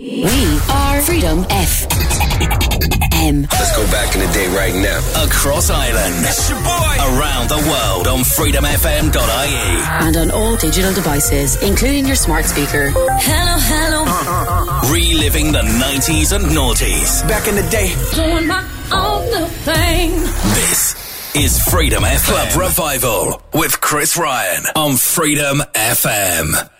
We are Freedom FM. Let's go back in the day right now. Across Ireland. It's your boy. Around the world on freedomfm.ie. And on all digital devices, including your smart speaker. Hello, hello. Reliving the 90s and noughties. Back in the day. Doing my own thing. This is Freedom FM Club Revival with Chris Ryan on Freedom FM.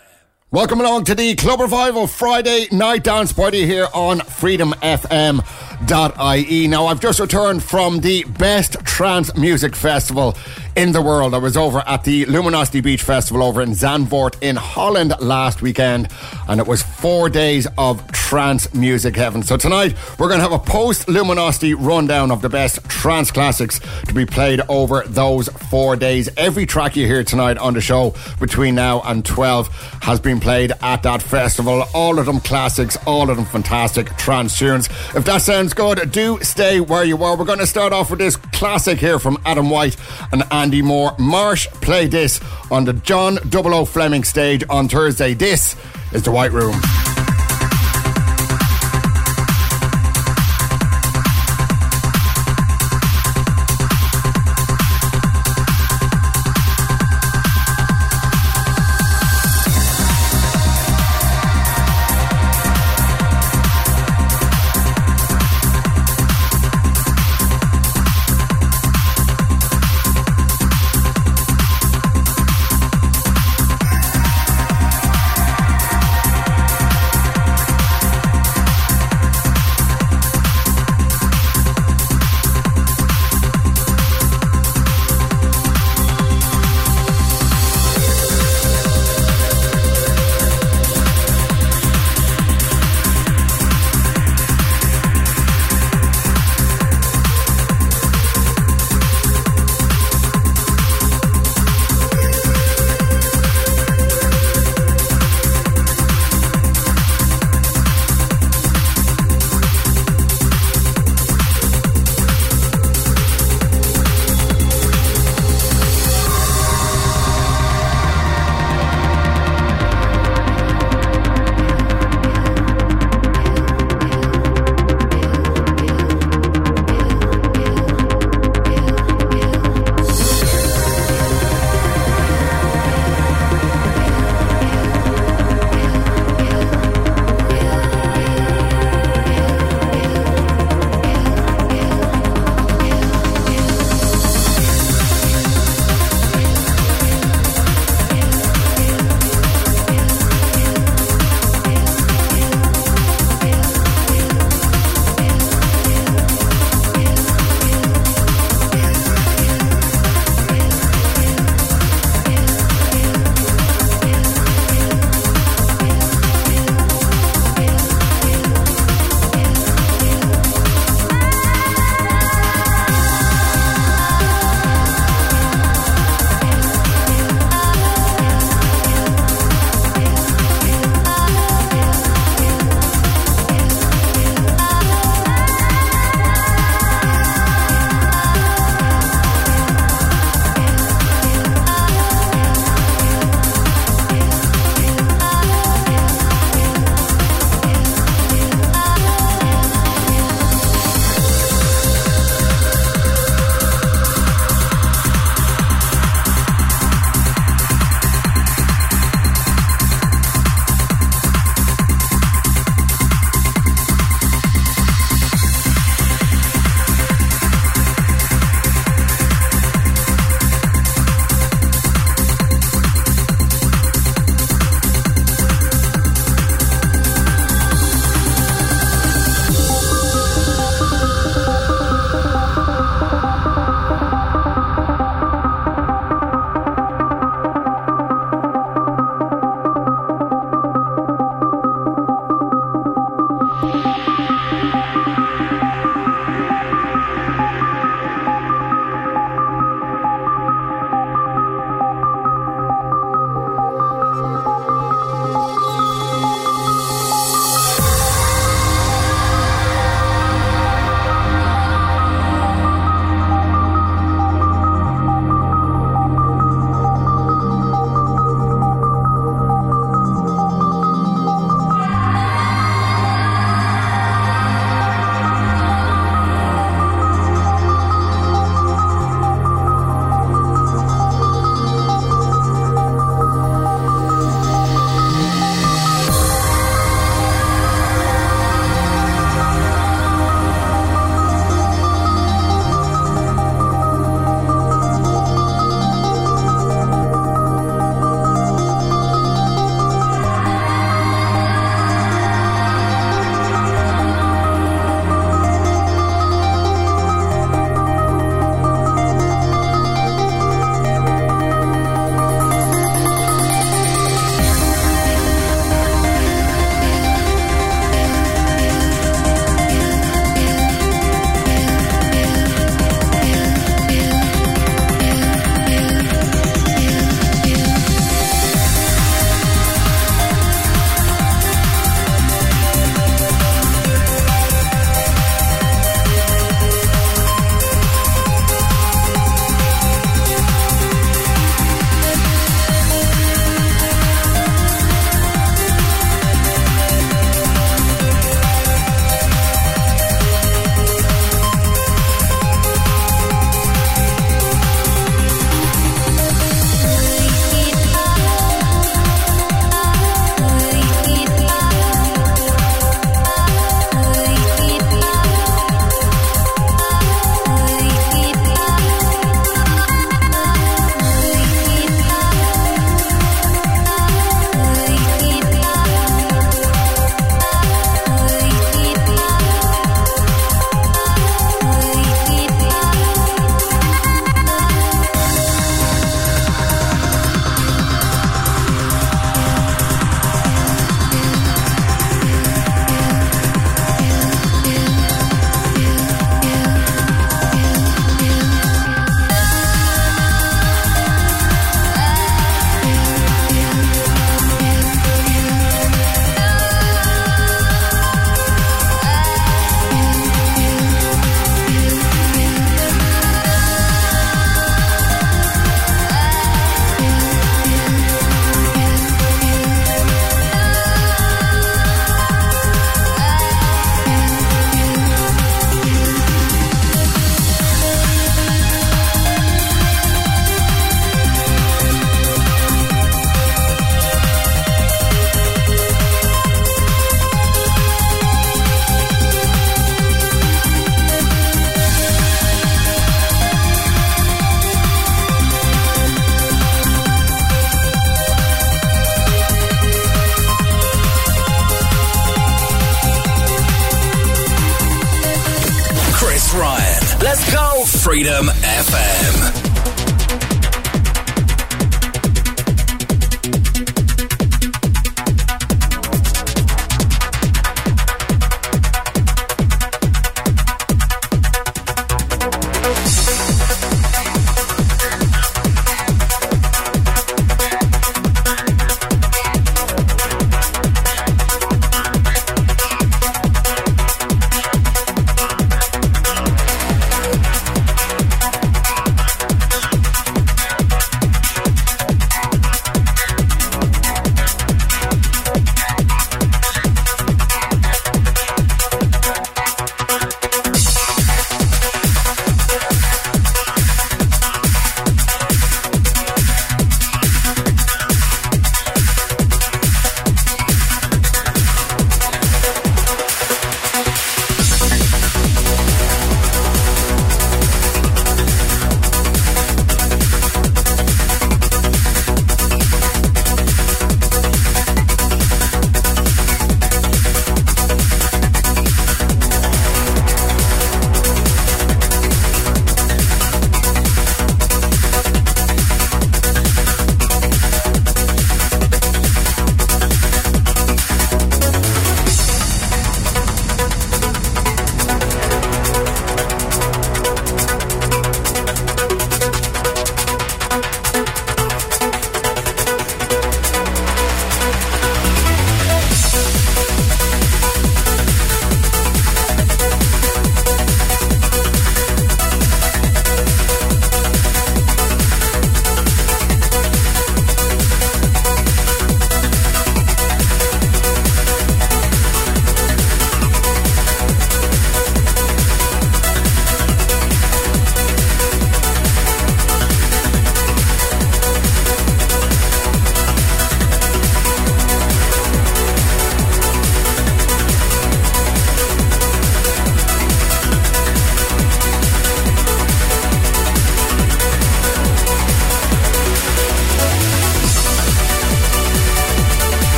Welcome along to the Club Revival Friday night dance party here on Freedom FM. .ie. Now I've just returned from the best trance music festival in the world. I was over at the Luminosity Beach Festival over in Zandvoort in Holland last weekend, and it was four days of trance music heaven. So tonight we're going to have a post Luminosity rundown of the best trance classics to be played over those four days. Every track you hear tonight on the show between now and 12 has been played at that festival. All of them classics, all of them fantastic trance tunes. If that sounds good, do stay where you are. We're going to start off with this classic here from Adam White and Andy Moore. Marsh played this on the John 00 Fleming stage on Thursday. This is the White Room.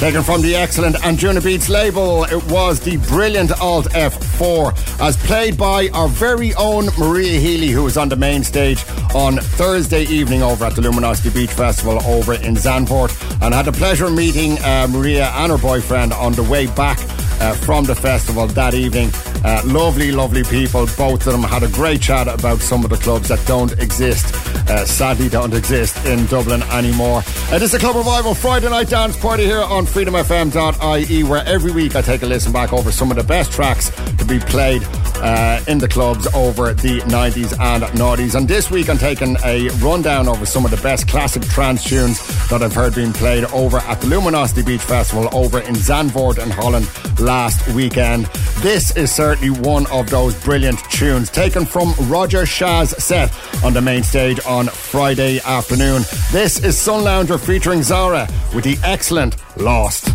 Taken from the excellent Anjunabeats label, it was the brilliant Alt F4, as played by our very own Maria Healy, who was on the main stage on Thursday evening over at the Luminosity Beach Festival over in Zandvoort. And had the pleasure of meeting uh, Maria and her boyfriend on the way back uh, from the festival that evening. Uh, lovely, lovely people. Both of them had a great chat about some of the clubs that don't exist, uh, sadly don't exist in Dublin anymore. It is a Club Revival Friday night dance party here on freedomfm.ie, where every week I take a listen back over some of the best tracks to be played uh, in the clubs over the 90s and 90s. And this week I'm taking a rundown over some of the best classic trance tunes that I've heard being played over at the Luminosity Beach Festival over in Zandvoort in Holland last weekend. This is certainly one of those brilliant tunes taken from Roger Shah's set on the main stage on Friday afternoon. This is Sunlounger featuring Zara with the excellent Lost.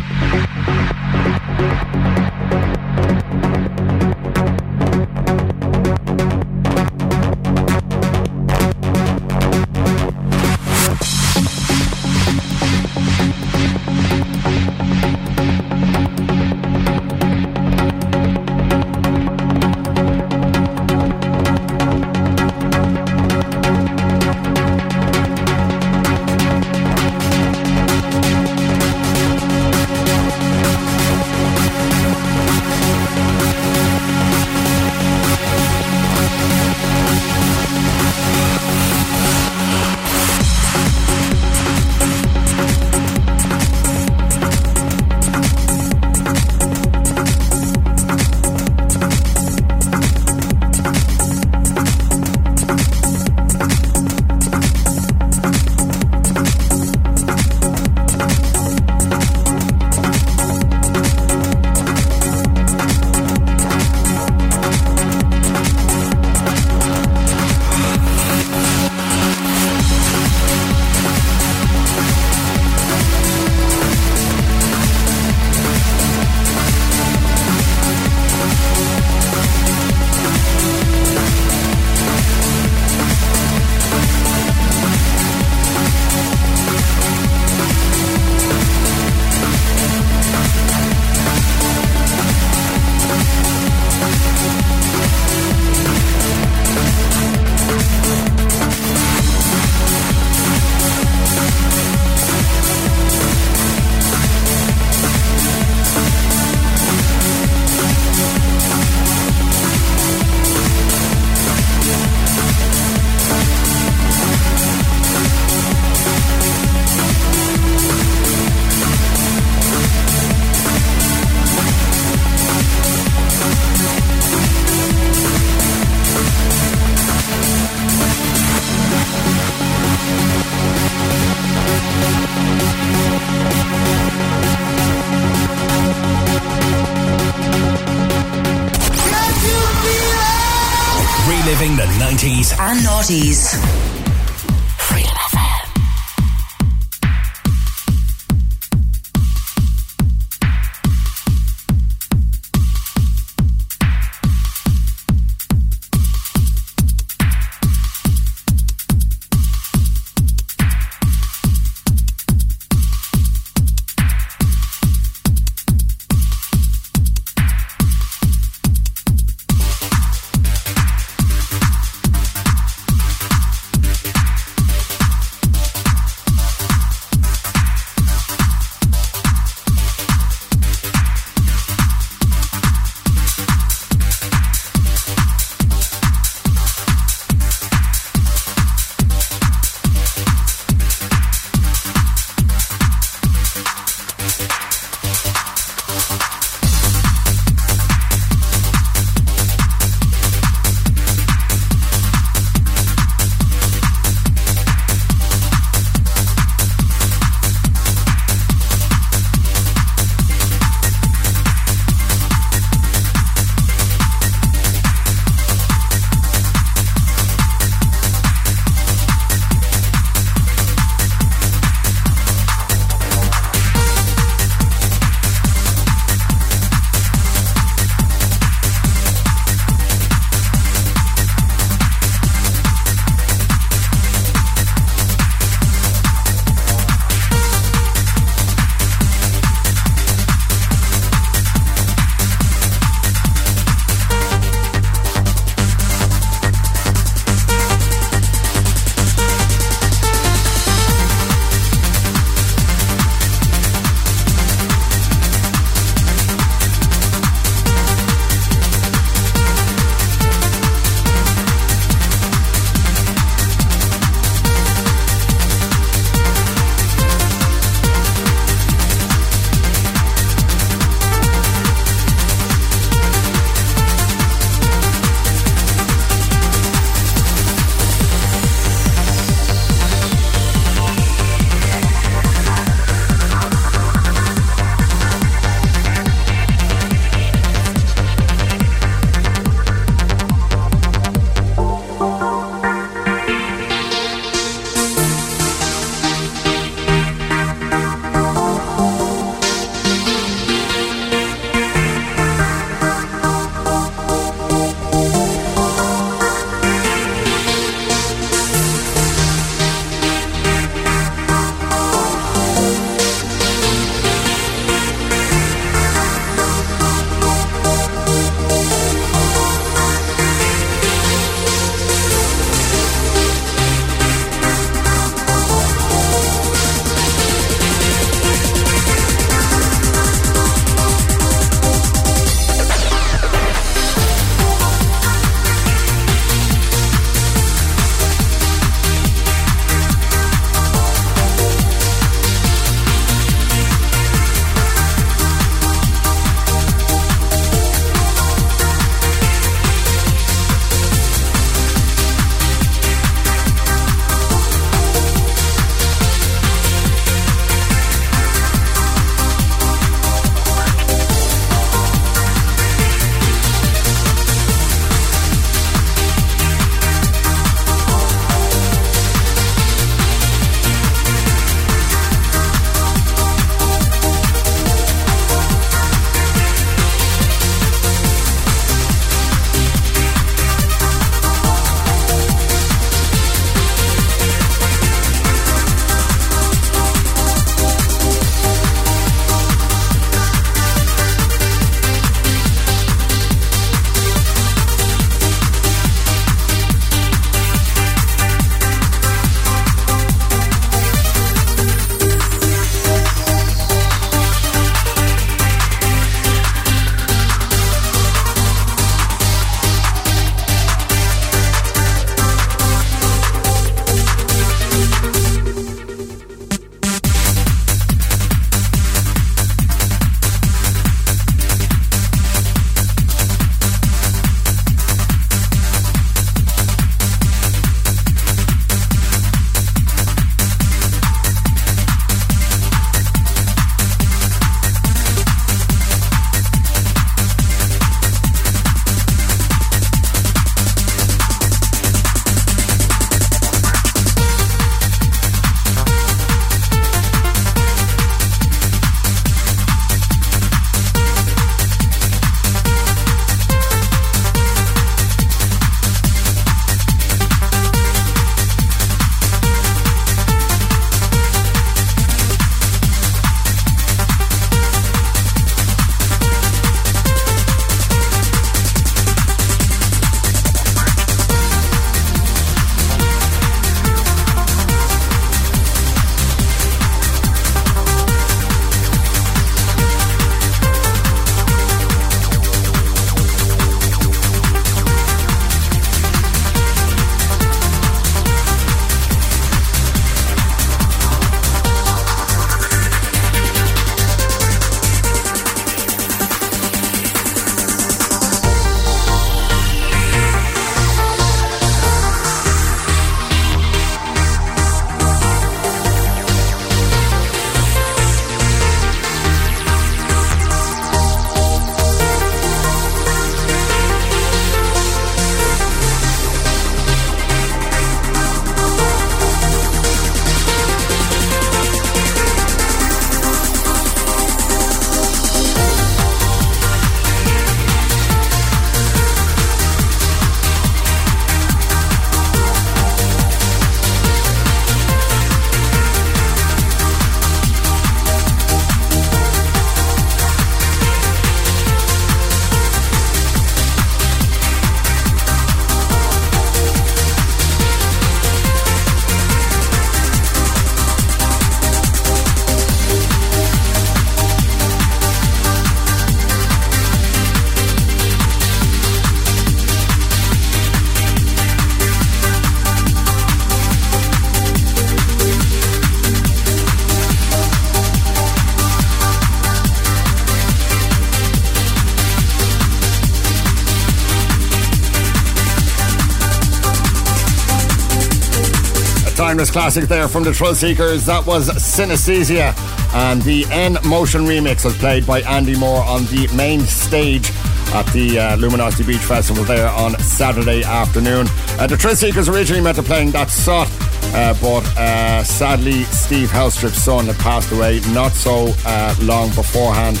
Timeless classic there from the Thrillseekers. That was Synaesthesia. And the N Motion remix was played by Andy Moor on the main stage at the uh, Luminosity Beach Festival there on Saturday afternoon. Uh, the Thrillseekers originally meant to playing that sot, uh, but uh, sadly Steve Helstrip's son had passed away not so uh, long beforehand,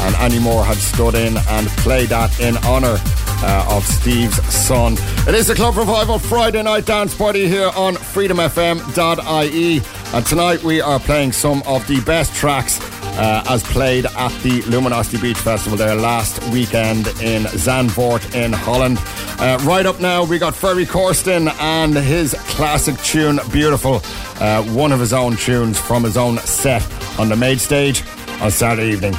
and Andy Moor had stood in and played that in honour uh, of Steve's son. It is the Club Revival Friday night dance party here on freedomfm.ie. And tonight we are playing some of the best tracks uh, as played at the Luminosity Beach Festival there last weekend in Zandvoort in Holland. Uh, right up now, we got Ferry Corsten and his classic tune, Beautiful, uh, one of his own tunes from his own set on the main stage on Saturday evening.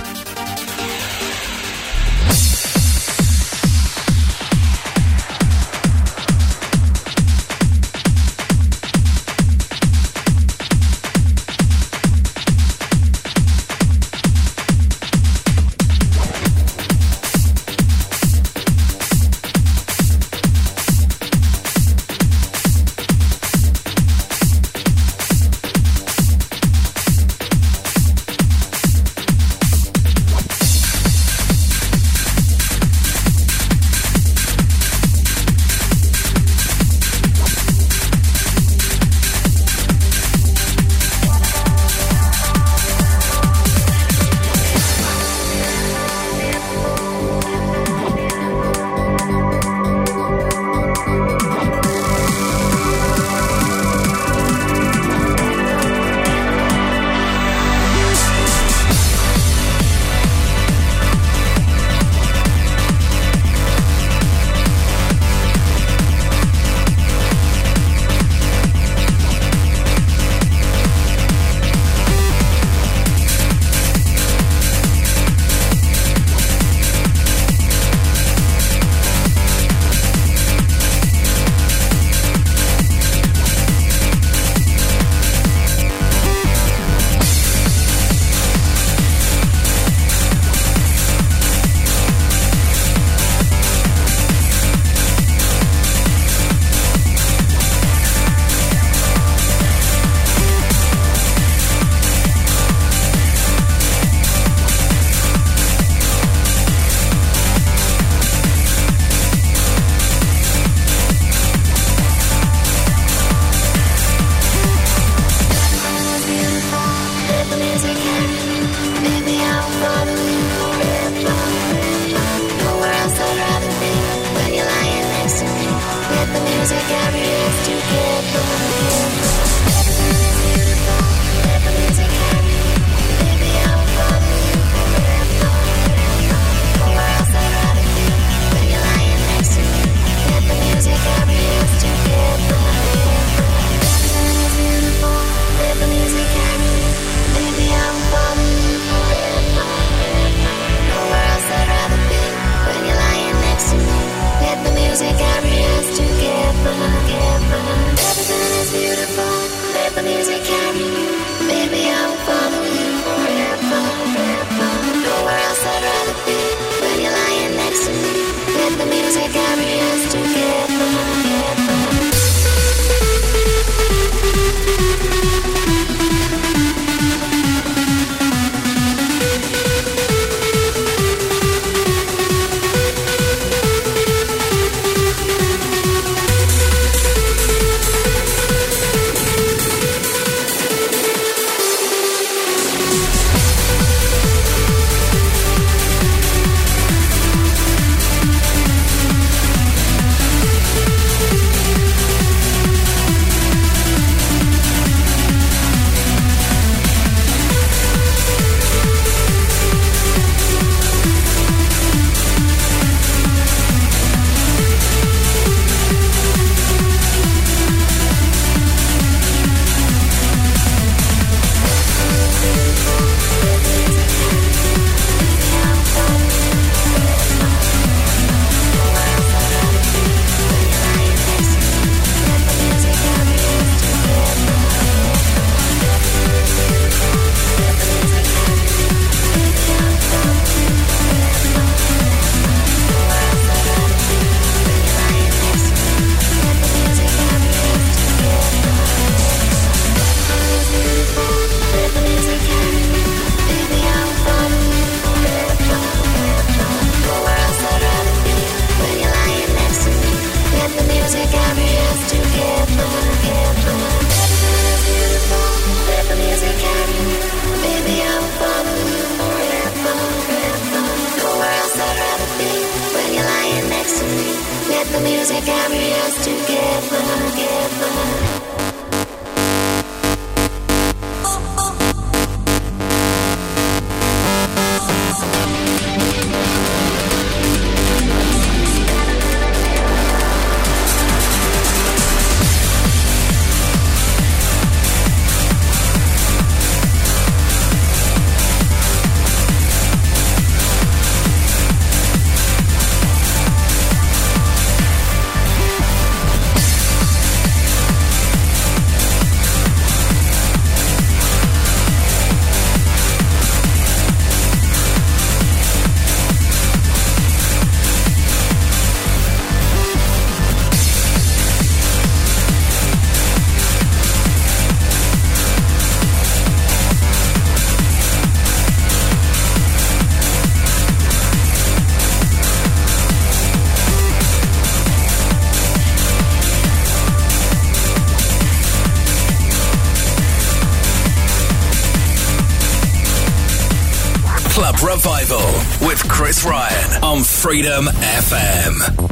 Freedom FM.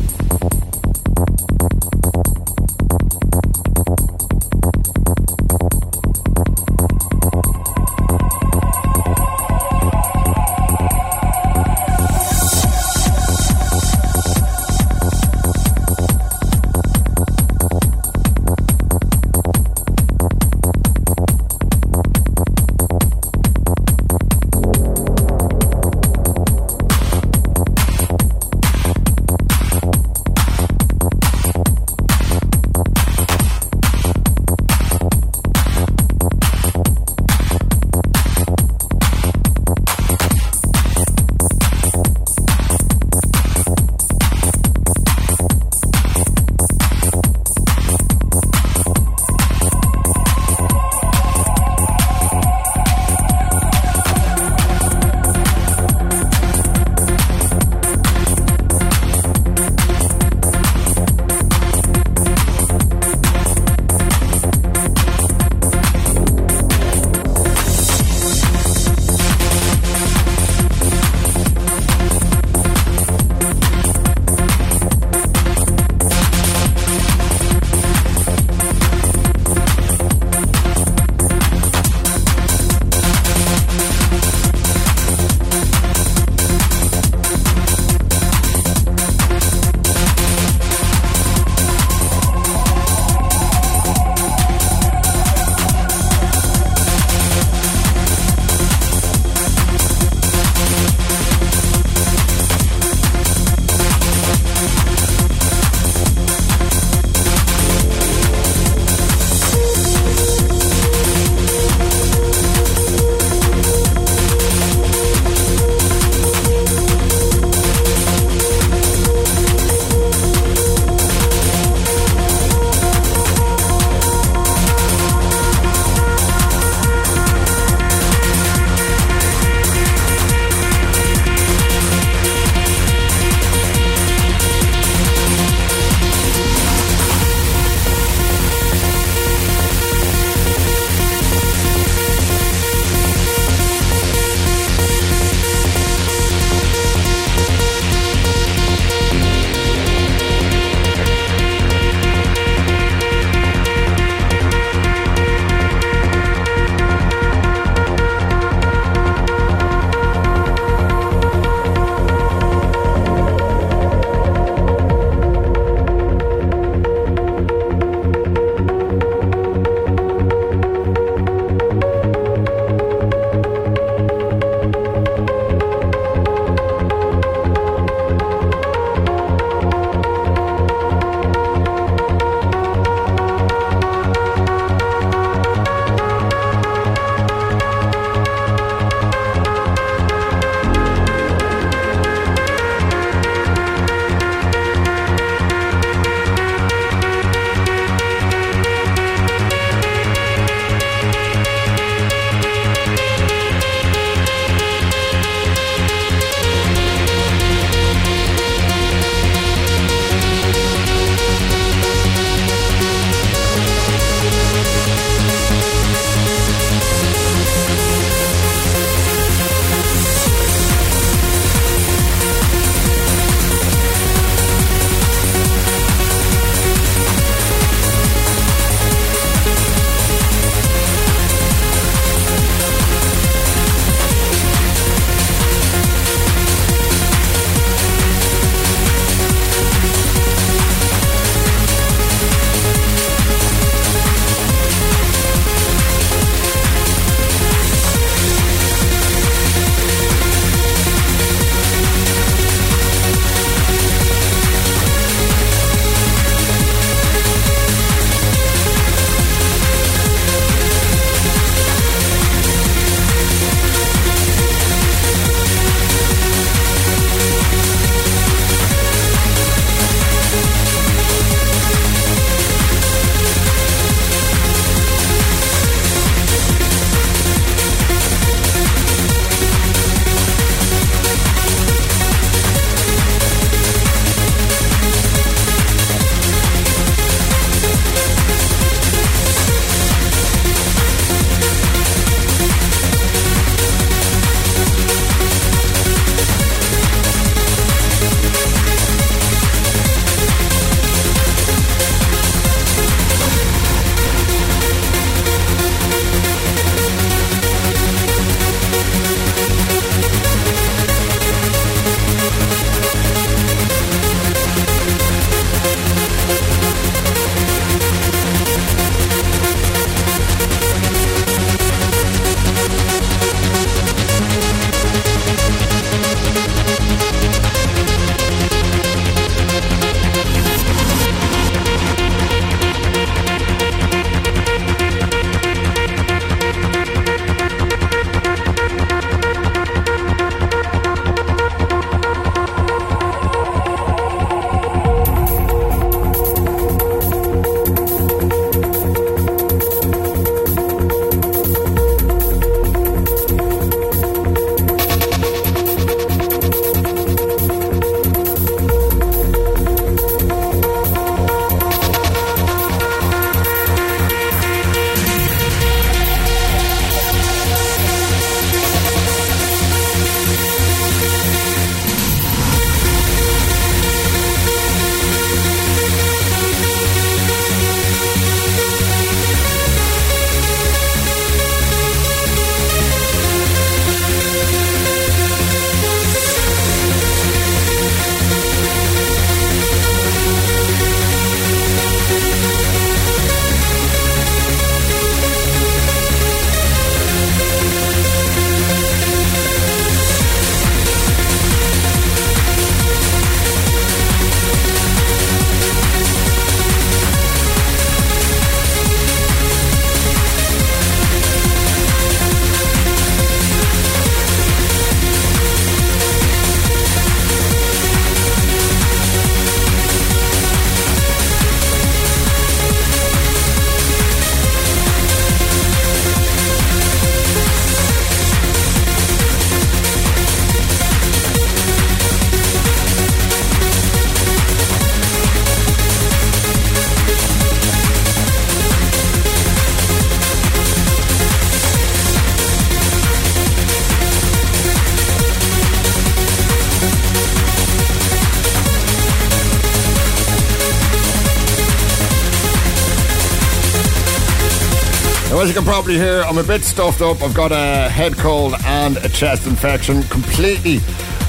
As you can probably hear, I'm a bit stuffed up. I've got a head cold and a chest infection, completely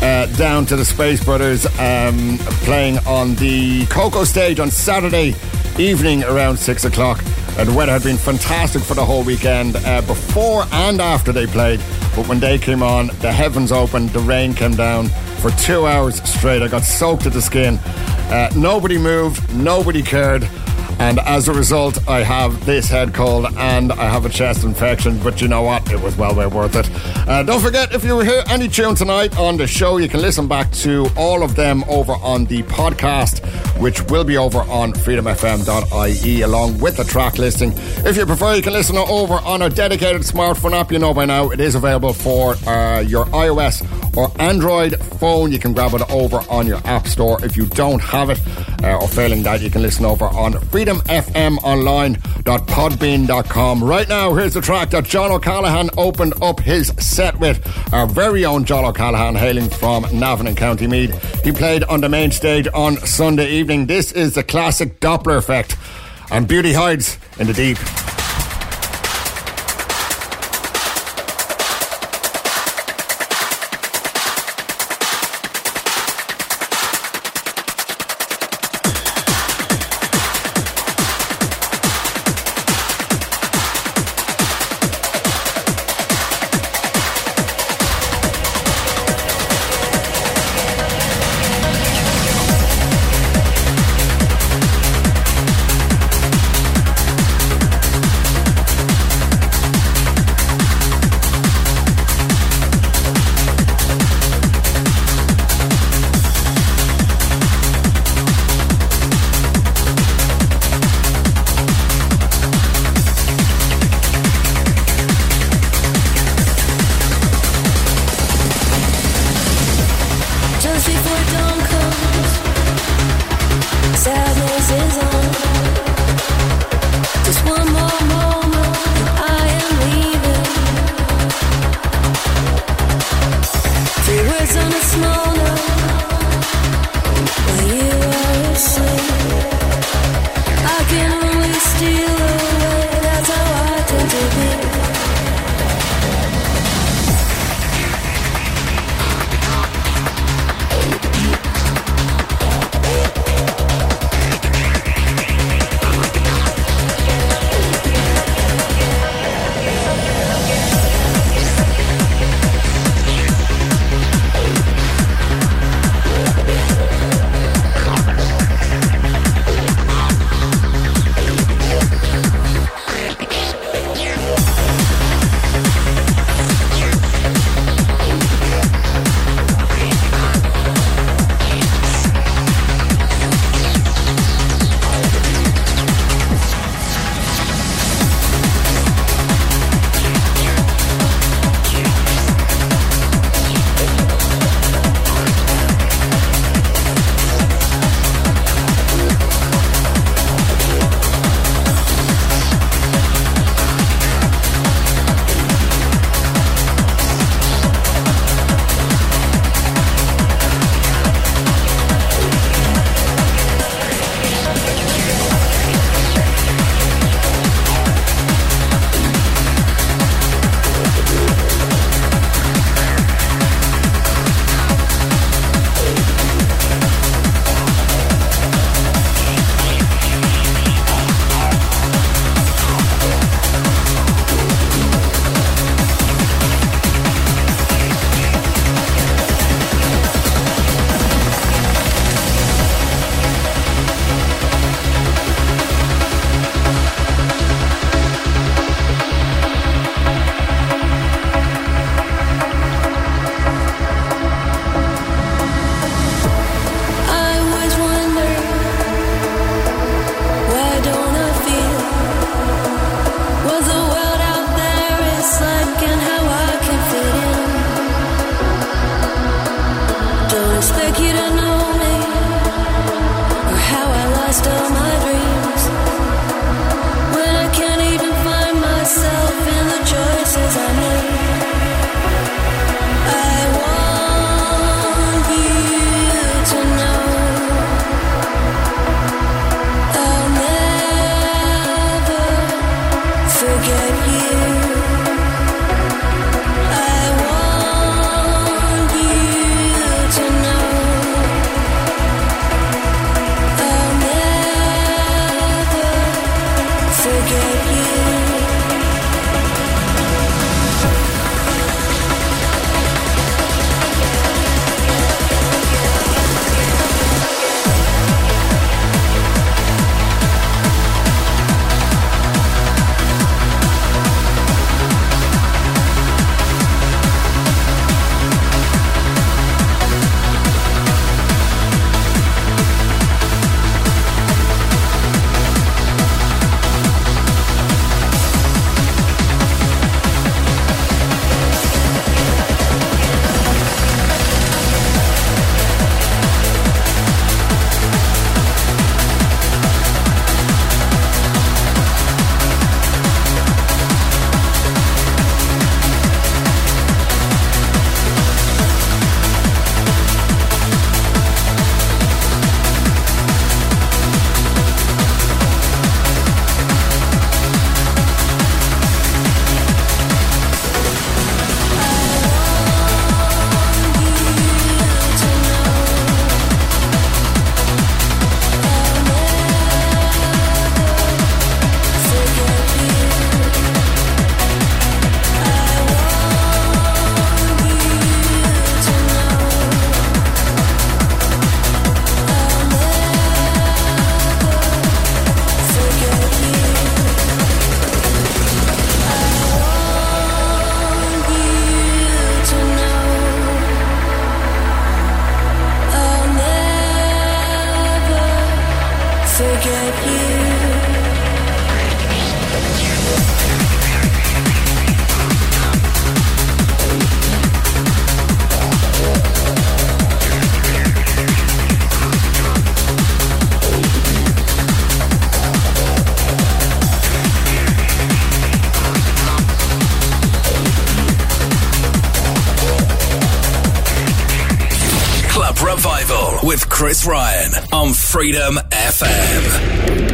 uh, down to the Space Brothers um, playing on the Coco stage on Saturday evening around six o'clock. Uh, the weather had been fantastic for the whole weekend, uh, before and after they played. But when they came on, the heavens opened, the rain came down for two hours straight. I got soaked to the skin. Uh, nobody moved, nobody cared. And as a result, I have this head cold and I have a chest infection. But you know what? It was well way worth it. Uh, don't forget, if you hear any tune tonight on the show, you can listen back to all of them over on the podcast, which will be over on freedomfm.ie along with the track listing. If you prefer, you can listen over on a dedicated smartphone app. You know by now it is available for uh, your iOS or Android phone. You can grab it over on your app store. If you don't have it, uh, or failing that, you can listen over on freedomfmonline.podbean.com. Right now, here's the track that John O'Callaghan opened up his set with. Our very own John O'Callaghan, hailing from Navan and County Meath. He played on the main stage on Sunday evening. This is the classic Doppler effect, and beauty hides in the deep. Forget you. Chris Ryan on Freedom FM.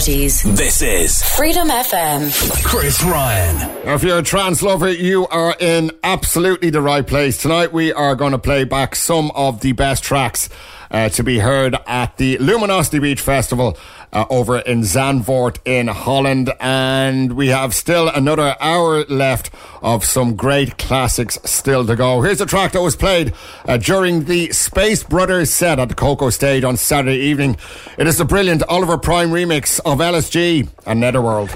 90s. This is Freedom FM. Chris Ryan. Now, if you're a trance lover, you are in absolutely the right place. Tonight, we are going to play back some of the best tracks uh, to be heard at the Luminosity Beach Festival uh, over in Zandvoort in Holland. And we have still another hour left of some great classics still to go. Here's a track that was played uh, during the Space Brothers set at the Coco Stage on Saturday evening. It is the brilliant Oliver Prime remix of LSG and Netherworld.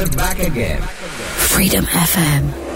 We're back again. Freedom FM.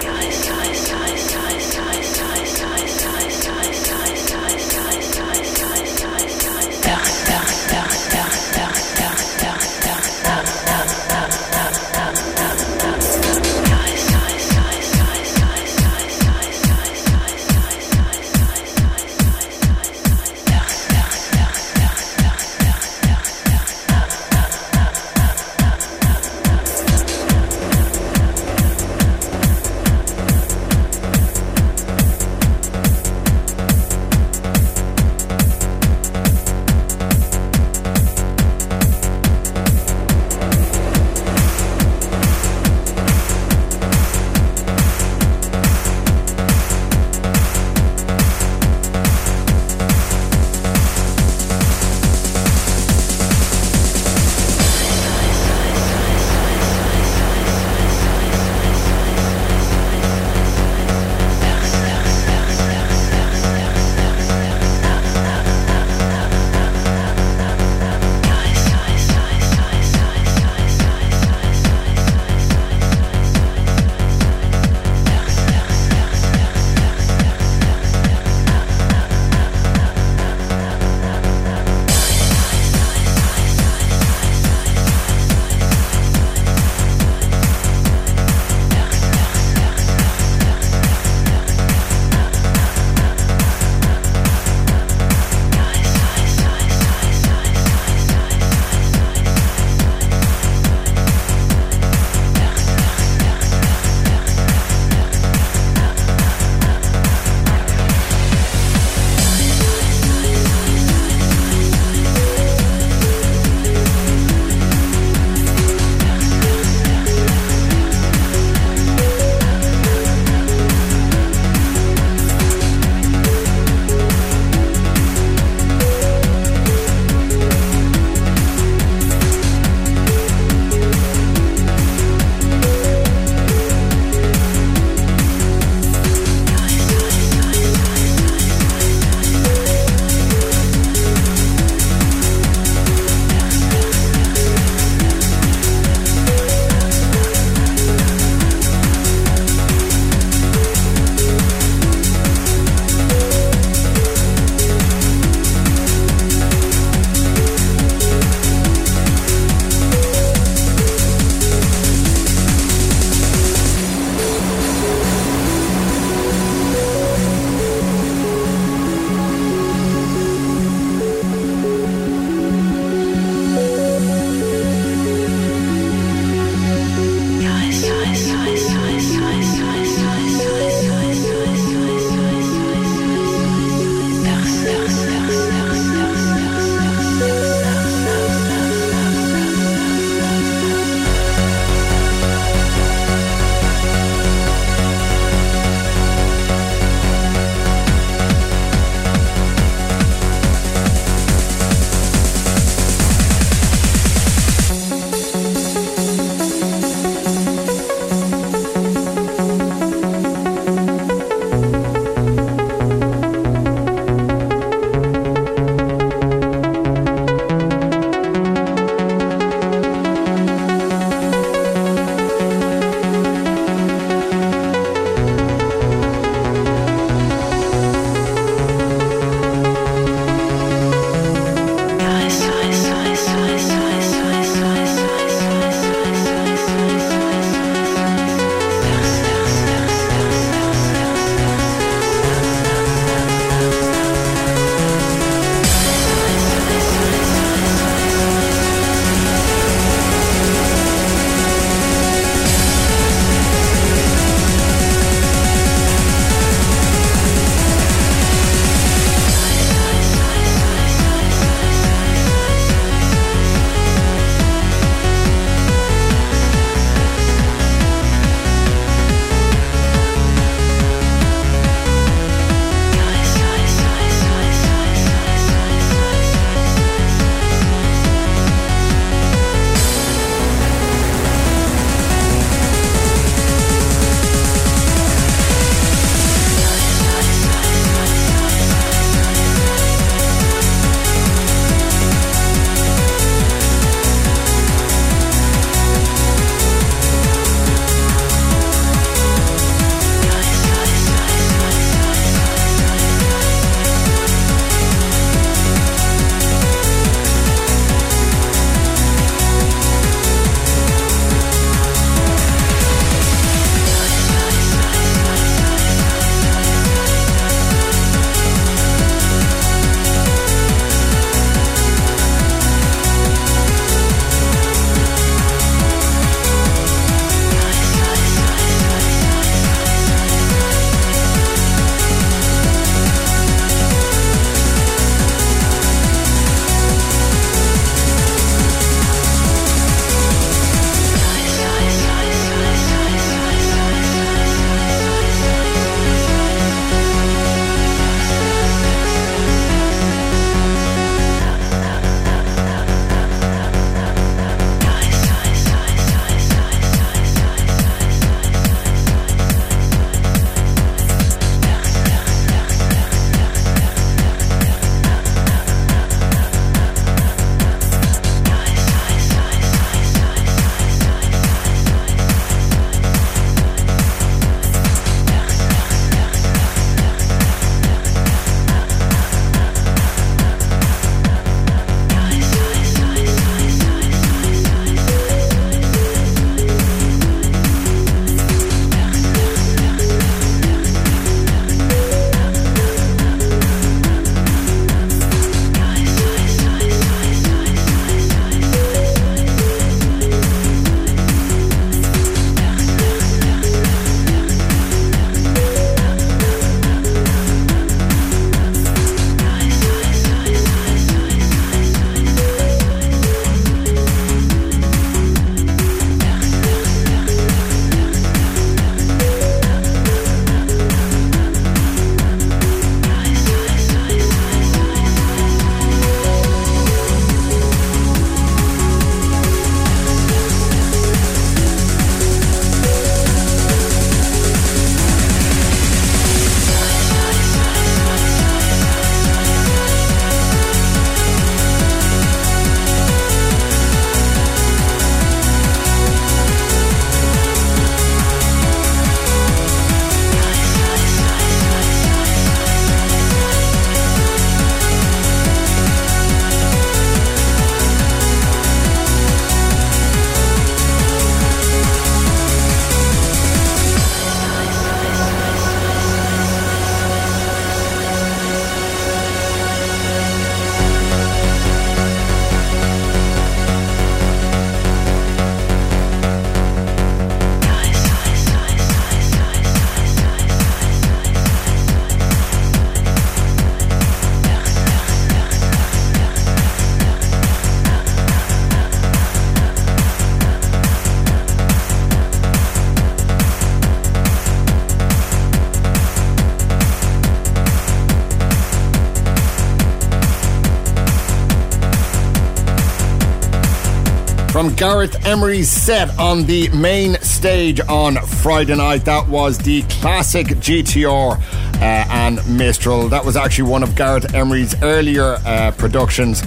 Gareth Emery's set on the main stage on Friday night. That was the classic GTR uh, and Mistral. That was actually one of Gareth Emery's earlier uh, productions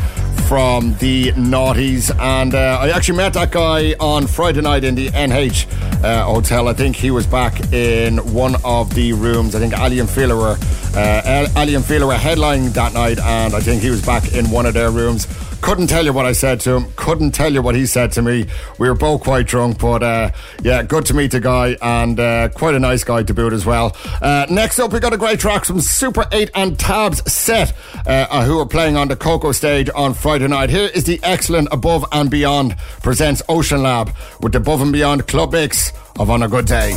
from the noughties. And uh, I actually met that guy on Friday night in the NH uh, hotel. I think he was back in one of the rooms. I think Aly and Fila were, uh, Aly and were headlining that night, and I think he was back in one of their rooms. Couldn't tell you what I said to him. Couldn't tell you what he said to me. We were both quite drunk, but uh, yeah, good to meet the guy and uh, quite a nice guy to boot as well. Uh, next up, we got a great track from Super 8 and Tab's set, uh, who are playing on the Coco stage on Friday night. Here is the excellent Above and Beyond presents OceanLab with the Above and Beyond Club Mix of On a Good Day.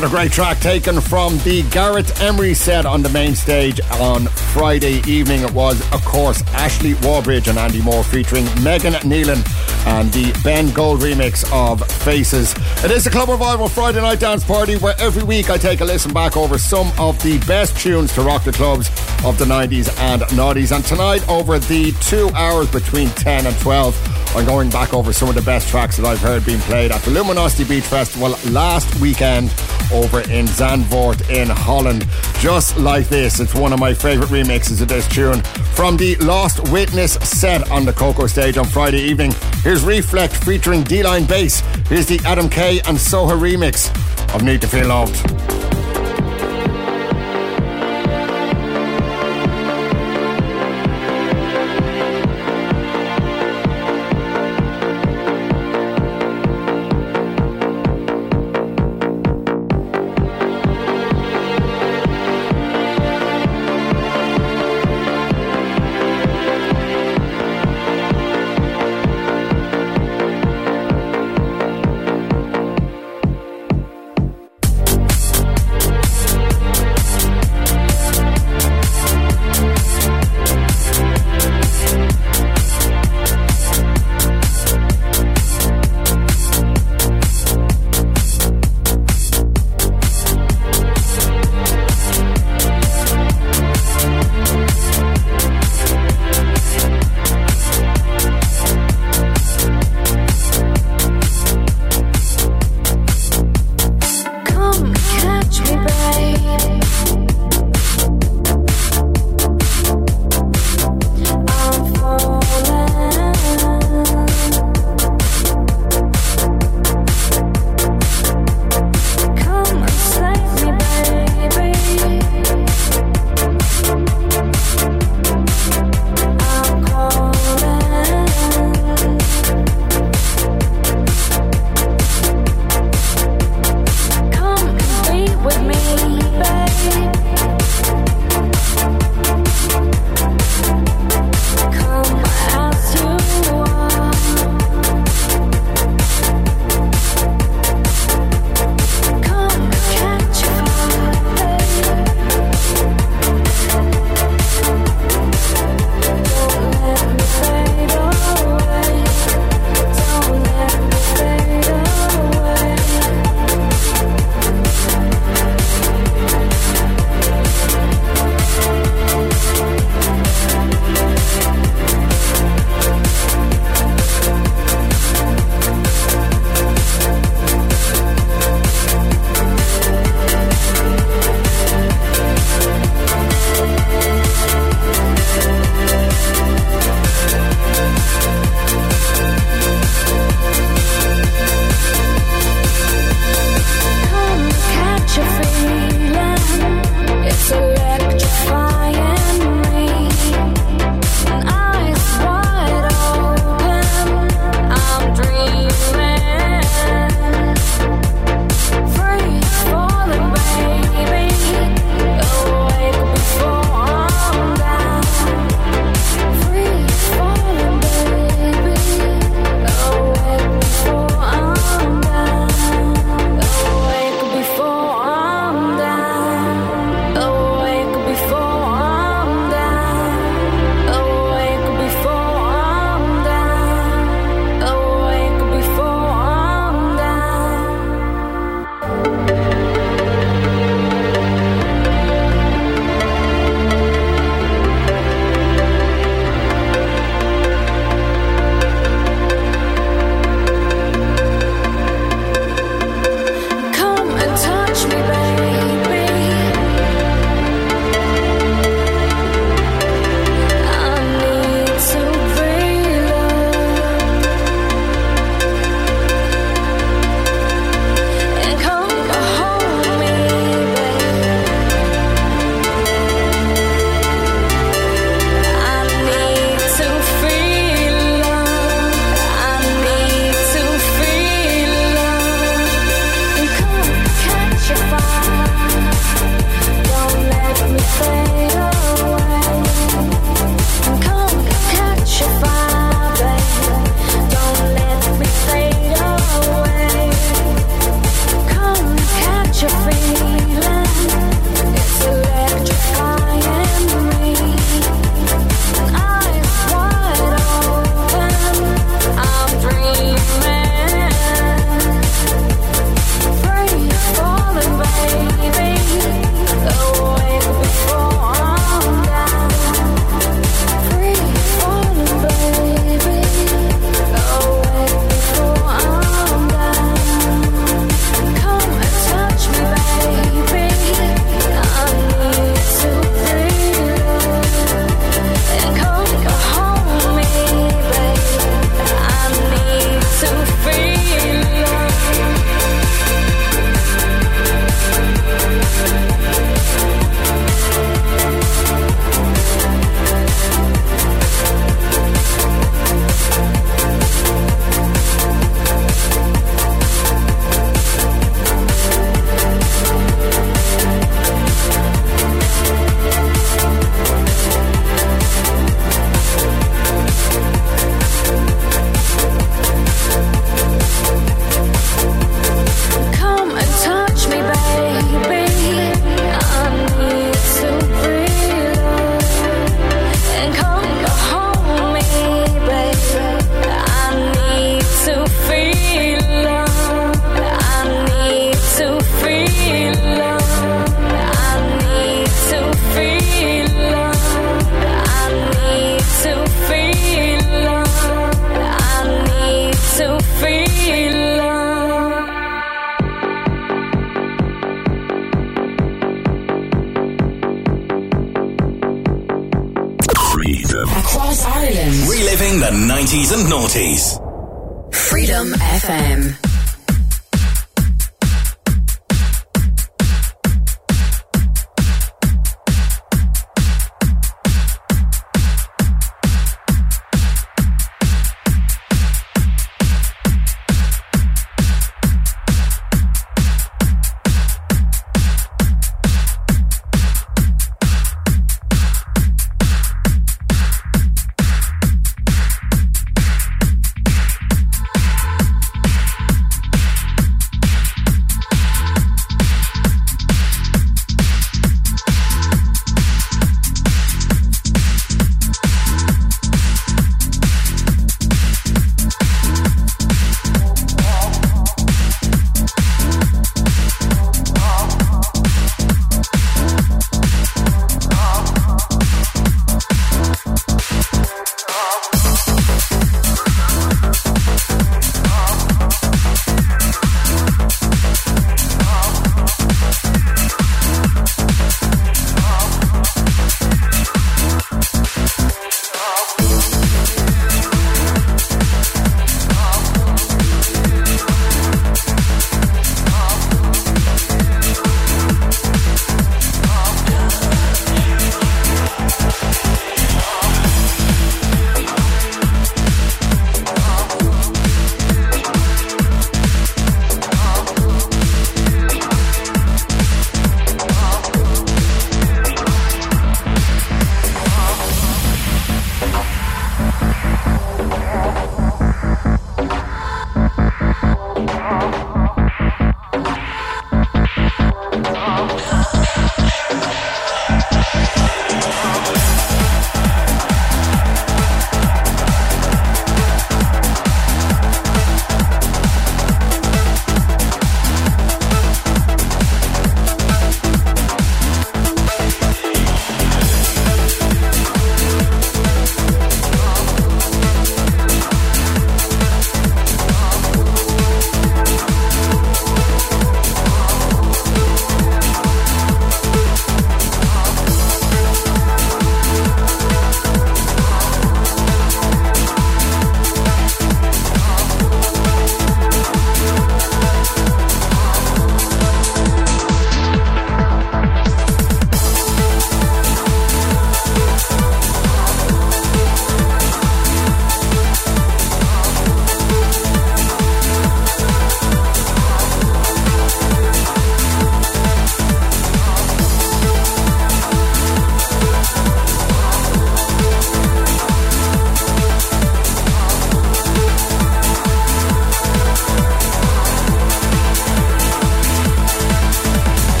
Another great track taken from the Gareth Emery set on the main stage on Friday evening. It was, of course, Ashley Wallbridge and Andy Moor featuring Meighan Nealon and the Ben Gold remix of Faces. It is a Club Revival Friday night dance party where every week I take a listen back over some of the best tunes to rock the clubs of the 90s and noughties. And tonight, over the two hours between 10 and 12, I'm going back over some of the best tracks that I've heard being played at the Luminosity Beach Festival last weekend over in Zandvoort in Holland. Just like this, it's one of my favourite remixes of this tune from the Lost Witness set on the Coco stage on Friday evening. Here's Reflekt featuring Delline Bass. Here's the Adam K and Soha remix of Need to Feel Loved.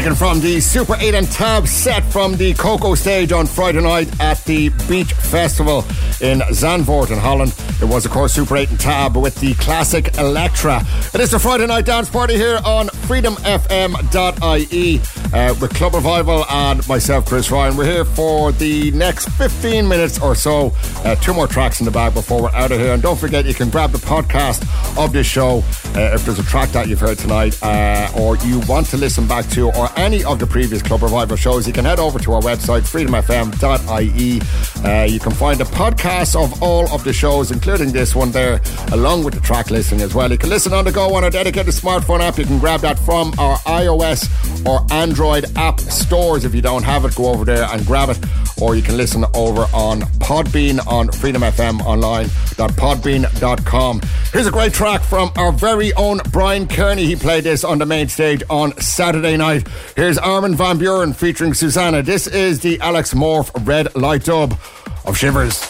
Taken from the Super 8 and Tab set from the Coco stage on Friday night at the Beach Festival in Zandvoort in Holland. It was, of course, Super 8 and Tab with the classic Elektra. It is the Friday night dance party here on freedomfm.ie uh, with Club Revival and myself, Chris Ryan. We're here for the next 15 minutes or so. Uh, two more tracks in the bag before we're out of here. And don't forget, you can grab the podcast of this show uh, if there's a track that you've heard tonight uh, or you want to listen back to or any of the previous Club Revival shows, you can head over to our website, freedomfm.ie. Uh, you can find the podcast of all of the shows, including this one there, along with the track listing as well. You can listen on the go on our dedicated smartphone app. You can grab that from our iOS or Android app stores. If you don't have it, go over there and grab it. Or you can listen over on Podbean on freedomfmonline.podbean.com. Here's a great track from our very own Brian Kearney. He played this on the main stage on Saturday night. Here's Armin van Buuren featuring Susana. This is the Alex Morph Red Light Dub of Shivers.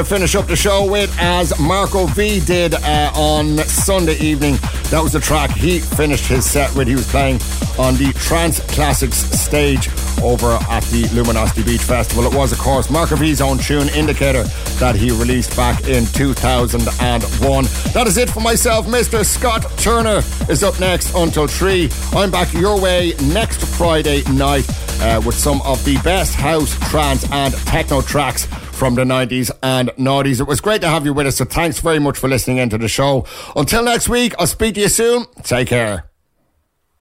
To finish up the show with, as Marco V did uh, on Sunday evening. That was the track he finished his set with. He was playing on the Trance Classics stage over at the Luminosity Beach Festival. It was, of course, Marco V's own tune, Indicator, that he released back in 2001. That is it for myself. Mr. Scott Turner is up next until 3. I'm back your way next Friday night uh, with some of the best house, trance, and techno tracks from the 90s and noughties. It was great to have you with us, so thanks very much for listening into the show. Until next week, I'll speak to you soon. Take care.